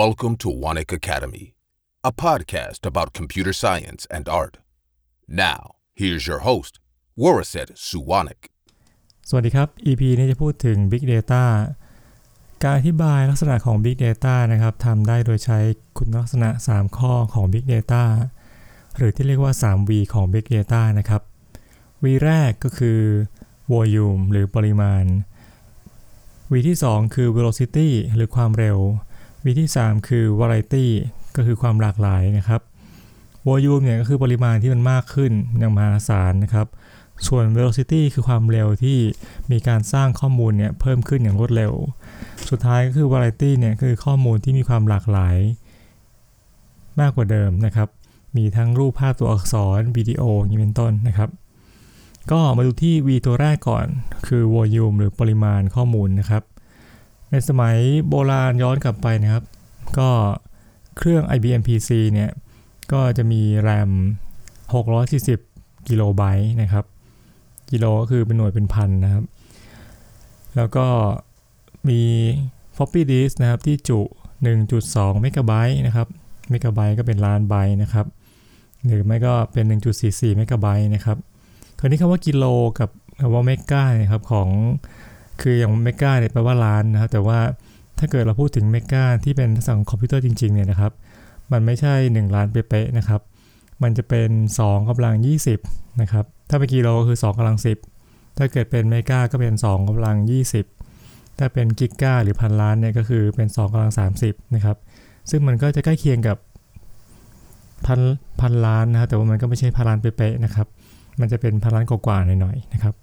Welcome to Wanik Academy, a podcast about computer science and art. Now, here's your host, Waraset Suwanik. สวัสดีครับ EP นี้จะพูดถึง Big Data การอธิบายลักษณะของ Big Data นะครับทำได้โดยใช้คุณลักษณะ 3 ข้อของ Big Data หรือที่เรียกว่า 3V ของ Big Data นะครับ V แรกก็คือ volume หรือปริมาณ V ที่ 2 คือ velocity หรือความเร็ว V ที่ 3 คือ variety ก็คือความหลากหลายนะครับ volume เนี่ยก็คือปริมาณที่มันมากขึ้นอย่างมหาศาลนะครับ ส่วน velocity คือความเร็วที่มีการสร้างข้อมูลเนี่ยเพิ่มขึ้นอย่างรวดเร็ว สุดท้ายก็คือ variety เนี่ยคือข้อมูลที่มีความหลากหลาย มากกว่าเดิมนะครับ มีทั้งรูปภาพตัวอักษรวิดีโออย่างเป็นต้นนะครับ ก็มาดูที่ V ตัวแรกก่อน คือ volume หรือปริมาณข้อมูลนะครับ ในสมัยโบราณย้อนกลับไปนะครับ ก็เครื่อง IBM PC เนี่ย ก็จะมี RAM 640 กิโลไบต์นะครับ กิโลก็คือเป็นหน่วยเป็นพันนะครับ แล้วก็มี floppy disk นะครับ ที่จุ 1.2 เมกะไบต์นะครับ เมกะไบต์ก็เป็นล้านไบต์นะครับ หรือไม่ก็เป็น 1.44 เมกะไบต์นะครับ คราวนี้คำว่ากิโลกับคำว่าเมกะนี่ยครับของ คืออย่างเมกะเนี่ยแปลว่าล้านนะครับแต่ว่าถ้าเกิดเราพูดถึงเมกะที่เป็นสั่งคอมพิวเตอร์จริงๆเนี่ยนะครับ มันไม่ใช่ 1 ล้านเป๊ะๆนะครับ มันจะเป็น 2กำลัง 20 นะครับ ถ้าเป็นกิโลคือ 2กำลัง 10 ถ้าเกิดเป็นเมกะก็เป็น 2กำลัง 20 ถ้าเป็นกิกะหรือพันล้านเนี่ยก็คือเป็น 2กำลัง 30 นะครับ ซึ่งมันก็จะใกล้เคียงกับพันพันล้านนะครับแต่ว่ามันก็ไม่ใช่พันล้านเป๊ะๆนะครับ มันจะเป็นพันล้านกว่าๆหน่อยๆนะครับ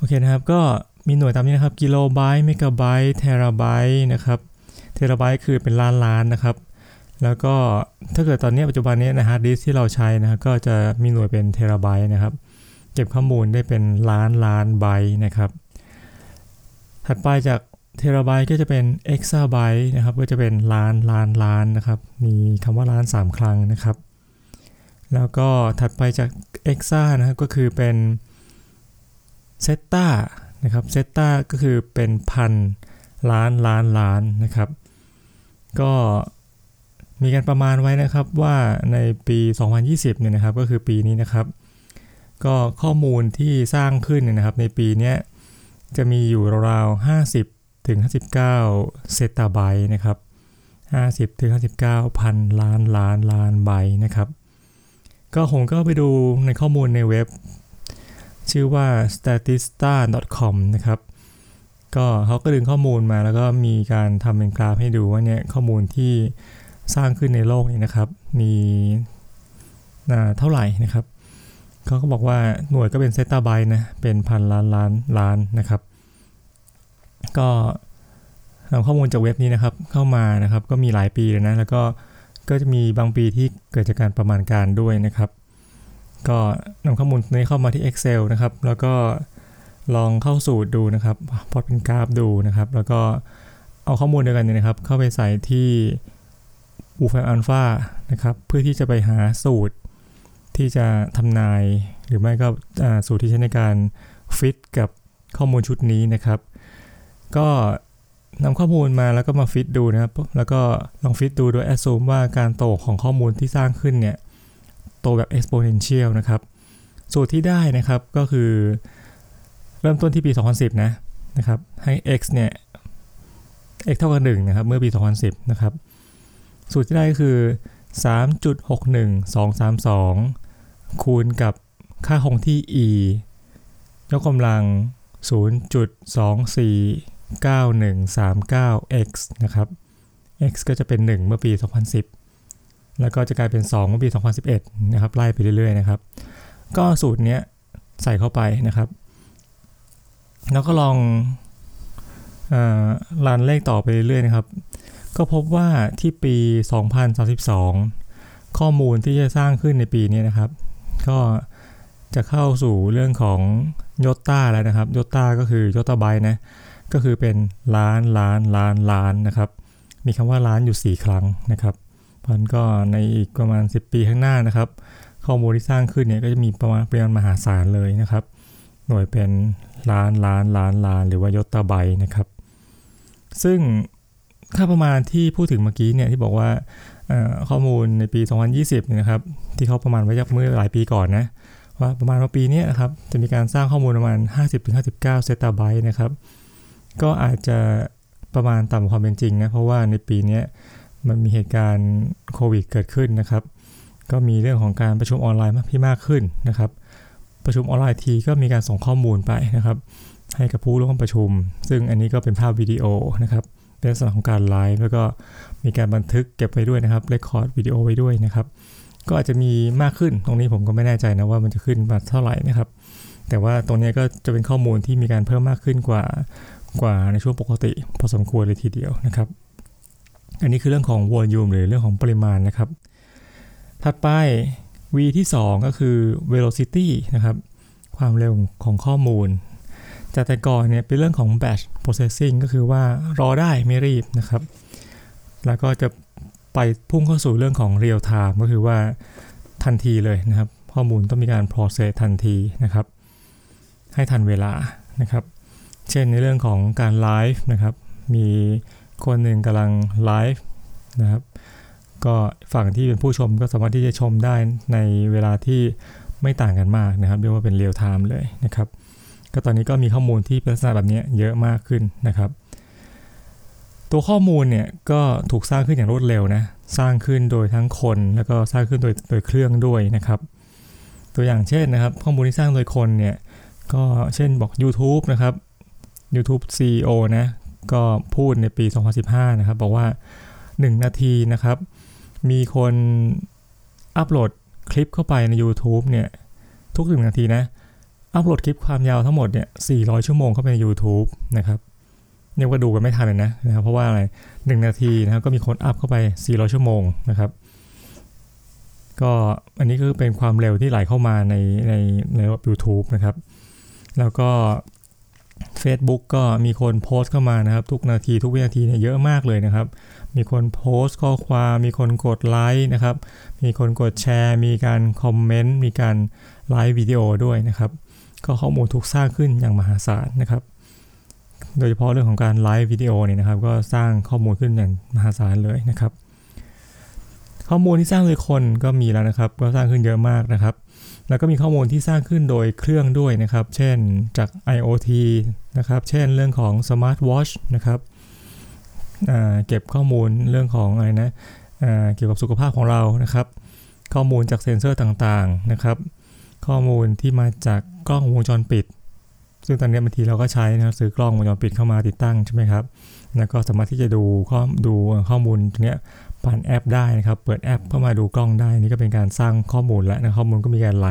โอเคนะครับ ก็มีหน่วยตามนี้นะครับ กิโลไบต์เมกะไบต์เทราไบต์นะครับ เทราไบต์คือเป็นล้านล้านนะครับ แล้วก็ถ้าเกิดตอนนี้ปัจจุบันนี้นะฮาร์ดดิสก์ที่เราใช้นะครับก็จะมีหน่วยเป็นเทราไบต์นะครับ เก็บข้อมูลได้เป็นล้านล้านไบต์นะครับ ถัดไปจากเทราไบต์ก็จะเป็นเอ็กซาไบต์นะครับ ก็จะเป็นล้านล้านล้านนะครับ มีคำว่าล้าน 3 ครั้งนะครับ แล้วก็ถัดไปจากเอ็กซานะครับก็คือเป็น เซตตานะครับเซตตาก็คือเป็นพันล้านล้านล้านนะครับ ก็มีการประมาณไว้นะครับว่าในปี 2020 เนี่ยนะครับก็คือปีนี้นะครับ ก็ข้อมูลที่สร้างขึ้นเนี่ยนะครับในปีนี้จะมีอยู่ราวๆ50ถึง59 เซตาไบต์นะครับ50ถึง59พันล้านล้านล้านไบต์นะครับ ก็ผมก็ไปดูในข้อมูลในเว็บ ชื่อว่า statista.com นะครับ ก็เขาก็ดึงข้อมูลมาแล้วก็มีการทำเป็นกราฟให้ดูว่าเนี่ยข้อมูลที่สร้างขึ้นในโลกนี้นะครับ มีเท่าไหร่นะครับเขาก็บอกว่าหน่วยก็เป็นเซตาไบต์นะเป็นพันล้านล้านล้านนะครับ ก็นำข้อมูลจากเว็บนี้นะครับเข้ามานะครับก็มีหลายปีเลยนะแล้วก็ก็จะมีบางปีที่เกิดจากการประมาณการด้วยนะครับ ก็นำข้อมูลนี้เข้ามาที่ Excel นะครับ แล้วก็ลองเข้าสูตรดูนะครับพอเป็นกราฟดูนะครับ แล้วก็เอาข้อมูลเดียวกันเนี่ยนะครับ เข้าไปใส่ที่ Wolfram Alpha นะครับ เพื่อที่จะไปหาสูตรที่จะทำนาย หรือไม่ก็สูตรที่ใช้ในการฟิตกับข้อมูลชุดนี้นะครับ ก็นำข้อมูลมาแล้วก็มาฟิตดูนะครับ แล้วก็ลองฟิตดูโดย assume ว่าการโตของข้อมูลที่สร้างขึ้นเนี่ย แบบ exponential นะครับ สูตรที่ได้นะครับก็คือเริ่มต้นที่ปี 2010 นะนะครับให้ x เนี่ย x เท่ากับ1นะครับ เมื่อปี 2010 นะครับ สูตรที่ได้ก็คือ 3.61232 คูณกับค่าคงที่ e ยกกำลัง 0.249139x นะครับ x ก็จะเป็น 1 เมื่อปี 2010 แล้วก็จะกลายเป็น 2 เมื่อปี 2011 นะครับไล่ไปเรื่อยๆนะครับ ก็สูตรเนี้ยใส่เข้าไปนะครับ แล้วก็ลองรันเลขต่อไปเรื่อยๆนะครับ ก็พบว่าที่ปี 2032 ข้อมูลที่จะสร้างขึ้นในปีนี้นะครับ ก็จะเข้าสู่เรื่องของยตตาแล้วนะครับยตตาก็คือยตาไบนะก็คือเป็นล้านล้านล้านล้านนะครับ มีคำว่าล้านอยู่ 4 ครั้งนะครับ มันก็ในอีกประมาณ 10 ปีข้างหน้านะครับ ข้อมูลที่สร้างขึ้นเนี่ยก็จะมีประมาณปริมาณมหาศาลเลยนะครับ หน่วยเป็นล้านล้านล้านล้าน หรือว่ายตตาไบนะครับ ซึ่งค่าประมาณที่พูดถึงเมื่อกี้เนี่ยที่บอกว่าข้อมูลในปี 2020นะครับ ที่เขาประมาณไว้จากเมื่อหลายปีก่อนนะว่าประมาณว่าปีนี้นะครับจะมีการสร้างข้อมูลประมาณ 50-59 เซตาไบต์นะครับ ก็อาจจะประมาณต่ำความเป็นจริงนะเพราะว่าในปีนี้ มันมีเหตุการณ์โควิดเกิดขึ้นนะครับ ก็มีเรื่องของการประชุมออนไลน์มากที่มากขึ้นนะครับ ประชุมออนไลน์ทีก็มีการส่งข้อมูลไปนะครับ ให้กับผู้ร่วมประชุม ซึ่งอันนี้ก็เป็นภาพวิดีโอนะครับเป็นลักษณะของการไลฟ์แล้วก็มีการบันทึกเก็บไว้ด้วยนะครับเรคคอร์ดวิดีโอไว้ด้วยนะครับ ก็อาจจะมีมากขึ้นตรงนี้ผมก็ไม่แน่ใจนะว่ามันจะขึ้นมาเท่าไหร่นะครับ แต่ว่าตรงนี้ก็จะเป็นข้อมูลที่มีการเพิ่มมากขึ้นกว่ากว่าในช่วงปกติ พอสมควรเลยทีเดียวนะครับ อันนี้คือเรื่องของ volume หรือเรื่องของปริมาณนะครับ ถัดไป V ที่ 2 ก็คือ velocity นะครับ ความเร็วของข้อมูล จากแต่ก่อนเนี่ยเป็นเรื่องของ batch processing ก็คือว่ารอได้ไม่รีบนะครับ แล้วก็จะไปพุ่งเข้าสู่เรื่องของ real time ก็คือว่าทันทีเลยนะครับ ข้อมูลต้องมีการ process ทันทีนะครับ ให้ทันเวลานะครับ เช่นในเรื่องของการไลฟ์นะครับ มี คนหนึ่งกำลังไลฟ์นะครับ ก็ฝั่งที่เป็นผู้ชมก็สามารถที่จะชมได้ในเวลาที่ไม่ต่างกันมากนะครับเรียกว่าเป็นเรียลไทม์เลยนะครับ ก็ตอนนี้ก็มีข้อมูลที่เป็นลักษณะแบบนี้เยอะมากขึ้นนะครับ ตัวข้อมูลเนี่ยก็ถูกสร้างขึ้นอย่างรวดเร็วนะสร้างขึ้นโดยทั้งคนแล้วก็สร้างขึ้นโดยโดยเครื่องด้วยนะครับ ตัวอย่างเช่นนะครับ ข้อมูลที่สร้างโดยคนเนี่ยก็เช่นบอก YouTube นะครับ YouTube CEO นะ ก็พูดในปี 2015 นะครับ บอกว่า 1 นาทีนะครับ มีคนอัปโหลดคลิปเข้าไปใน YouTube เนี่ย ทุกหนึ่งนาทีนะ อัปโหลดคลิปความยาวทั้งหมดเนี่ย 400 ชั่วโมงเข้าไปใน YouTube นะครับเรียกว่าดูกันไม่ทันเลยนะนะครับ เพราะว่าอะไรหนาทีนะครับก็มีคนอัพเข้าไป 400 ชั่วโมงนะครับก็อันนี้คือเป็นความเร็วที่ไหลเข้ามาในในในระบบ YouTube นะครับ แล้วก็ Facebook ก็มีคนโพสต์เข้ามานะครับ ทุกนาทีทุกวินาทีเนี่ยเยอะมากเลยนะครับ มีคนโพสต์ข้อความมีคนกดไลค์นะครับ มีคนกดแชร์ มีการคอมเมนต์มีการไลฟ์วิดีโอด้วยนะครับ ก็ข้อมูลถูกสร้างขึ้นอย่างมหาศาลนะครับ โดยเฉพาะเรื่องของการไลฟ์วิดีโอเนี่ยนะครับ ก็สร้างข้อมูลขึ้นอย่างมหาศาลเลยนะครับ ข้อมูลที่สร้างโดยคนก็มีแล้วนะครับ ก็สร้างขึ้นเยอะมากนะครับ แล้วก็มีข้อมูลที่สร้างขึ้นโดยเครื่องด้วยนะครับ เช่นจาก IoT นะครับ เช่นเรื่องของ Smart Watch นะครับเก็บข้อมูลเรื่องของอะไรนะเกี่ยวกับสุขภาพของเรานะครับ ข้อมูลจากเซ็นเซอร์ต่างๆนะครับ ข้อมูลที่มาจากกล้องวงจรปิด ซึ่งตอนนี้บางทีเราก็ใช้นะซื้อกล้องวงจรปิดเข้ามาติดตั้งใช่ไหมครับ แล้วก็สามารถที่จะดูข้อดูข้อมูลตรงนี้ ผ่านแอปได้นะครับ เปิดแอปเข้ามาดูกล้องได้ นี่ก็เป็นการสร้างข้อมูลแล้วนะข้อมูลก็มีการไหล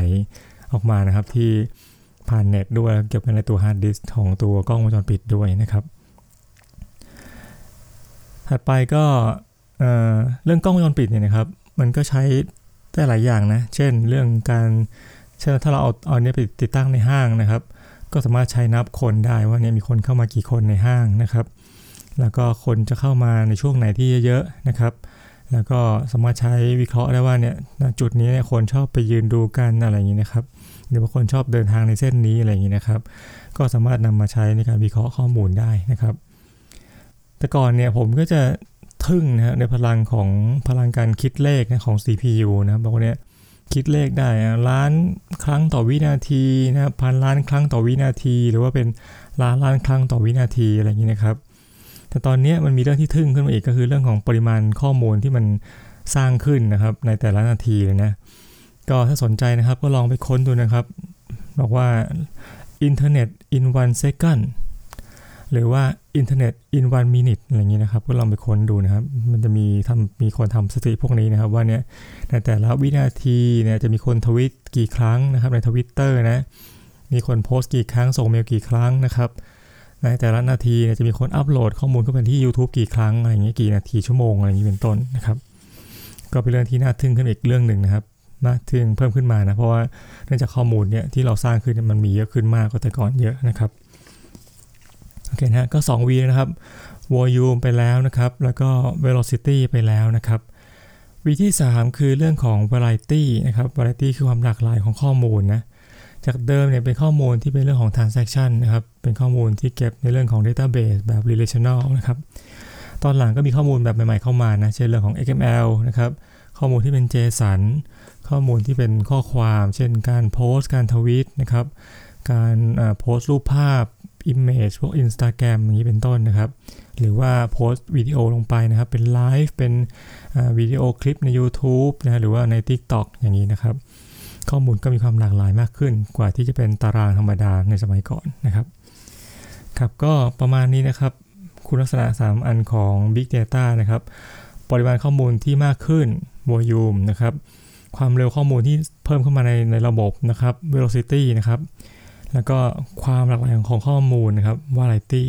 ออกมานะครับ ที่ผ่านเน็ตด้วยเก็บไว้ในตัวฮาร์ดดิสก์ของตัวกล้องวงจรปิดด้วยนะครับ ถัดไปก็เรื่องกล้องวงจรปิดเนี่ยนะครับ มันก็ใช้ได้หลายอย่างนะ เช่น เรื่องการเช่นถ้าเราเอาเอาเนี้ยไปติดตั้งในห้างนะครับ ก็สามารถใช้นับคนได้ว่าเนี่ยมีคนเข้ามากี่คนในห้างนะครับ แล้วก็คนจะเข้ามาในช่วงไหนที่เยอะๆนะครับ แล้วก็สามารถใช้วิเคราะห์ได้ว่าเนี่ยจุดนี้เนี่ยคนชอบไปยืนดูกันอะไรอย่างนี้นะครับหรือว่าคนชอบเดินทางในเส้นนี้อะไรอย่างนี้นะครับ ก็สามารถนำมาใช้ในการวิเคราะห์ข้อมูลได้นะครับ แต่ก่อนเนี่ยผมก็จะทึ่งนะในพลังของพลังการคิดเลขนะของ CPU นะบอกว่าเนี่ยคิดเลขได้ล้านครั้งต่อวินาทีนะครับพันล้านครั้งต่อวินาที หรือว่าเป็นล้านล้านครั้งต่อวินาทีอะไรอย่างนี้นะครับ แต่ตอนนี้มันมีเรื่องที่ทึ่งขึ้นมาอีกก็คือเรื่องของปริมาณข้อมูลที่มันสร้างขึ้นนะครับ ในแต่ละนาทีเลยนะ ก็ถ้าสนใจนะครับก็ลองไปค้นดูนะครับ บอกว่า Internet in one second หรือว่า Internet in one minute อะไรอย่างนี้นะครับ ก็ลองไปค้นดูนะครับ มันจะมีทำมีคนทำสถิติพวกนี้นะครับ ว่าเนี่ยในแต่ละวินาทีเนี่ยจะมีคนทวิตกี่ครั้งนะครับ ในทวิตเตอร์นะ มีคนโพสต์กี่ครั้งส่งเมลกี่ครั้งนะครับ ในแต่ละนาทีจะมีคนอัปโหลดข้อมูลเข้าไปที่ YouTube กี่ครั้งอะไรอย่างเงี้ยกี่นาทีชั่วโมงอะไรอย่างนี้เป็นต้นนะครับก็เป็นเรื่องที่น่าทึ่งขึ้นอีกเรื่องหนึ่งนะครับน่าทึ่งเพิ่มขึ้นมานะเพราะว่าเนื่องจากข้อมูลเนี่ยที่เราสร้างขึ้นมันมีเยอะขึ้นมากกว่าแต่ก่อนเยอะนะครับโอเคนะก็ 2V นะครับ volume ไปแล้วนะครับ แล้วก็ velocity ไปแล้วนะครับ V ที่ 3 คือเรื่องของ variety นะครับ variety คือความหลากหลายของข้อมูลนะ จากเดิมเนี่ยเป็นข้อมูลที่เป็นเรื่องของ transaction นะครับ เป็นข้อมูลที่เก็บในเรื่องของ database แบบ relational นะครับ ตอนหลังก็มีข้อมูลแบบใหม่ๆเข้ามานะ เช่นเรื่องของ XML นะครับ ข้อมูลที่เป็น JSON ข้อมูลที่เป็นข้อความ เช่นการโพสต์การทวีตนะครับ การโพสต์รูปภาพ Image พวก Instagram อย่างนี้เป็นต้นนะครับ หรือว่าโพสต์วิดีโอลงไปนะครับ เป็นไลฟ์ เป็นวิดีโอคลิปใน YouTube นะ หรือว่าใน TikTok อย่างนี้นะครับ ข้อมูลก็มีความหลากหลายมากขึ้น กว่าที่จะเป็นตารางธรรมดาในสมัยก่อนนะครับ ครับก็ประมาณนี้นะครับ คุณลักษณะ 3 อันของ Big Data นะครับ ปริมาณข้อมูลที่มากขึ้น volume นะครับ ความเร็วข้อมูลที่เพิ่มเข้ามาในในระบบนะครับ velocity นะครับ แล้วก็ความหลากหลายของข้อมูลนะครับ variety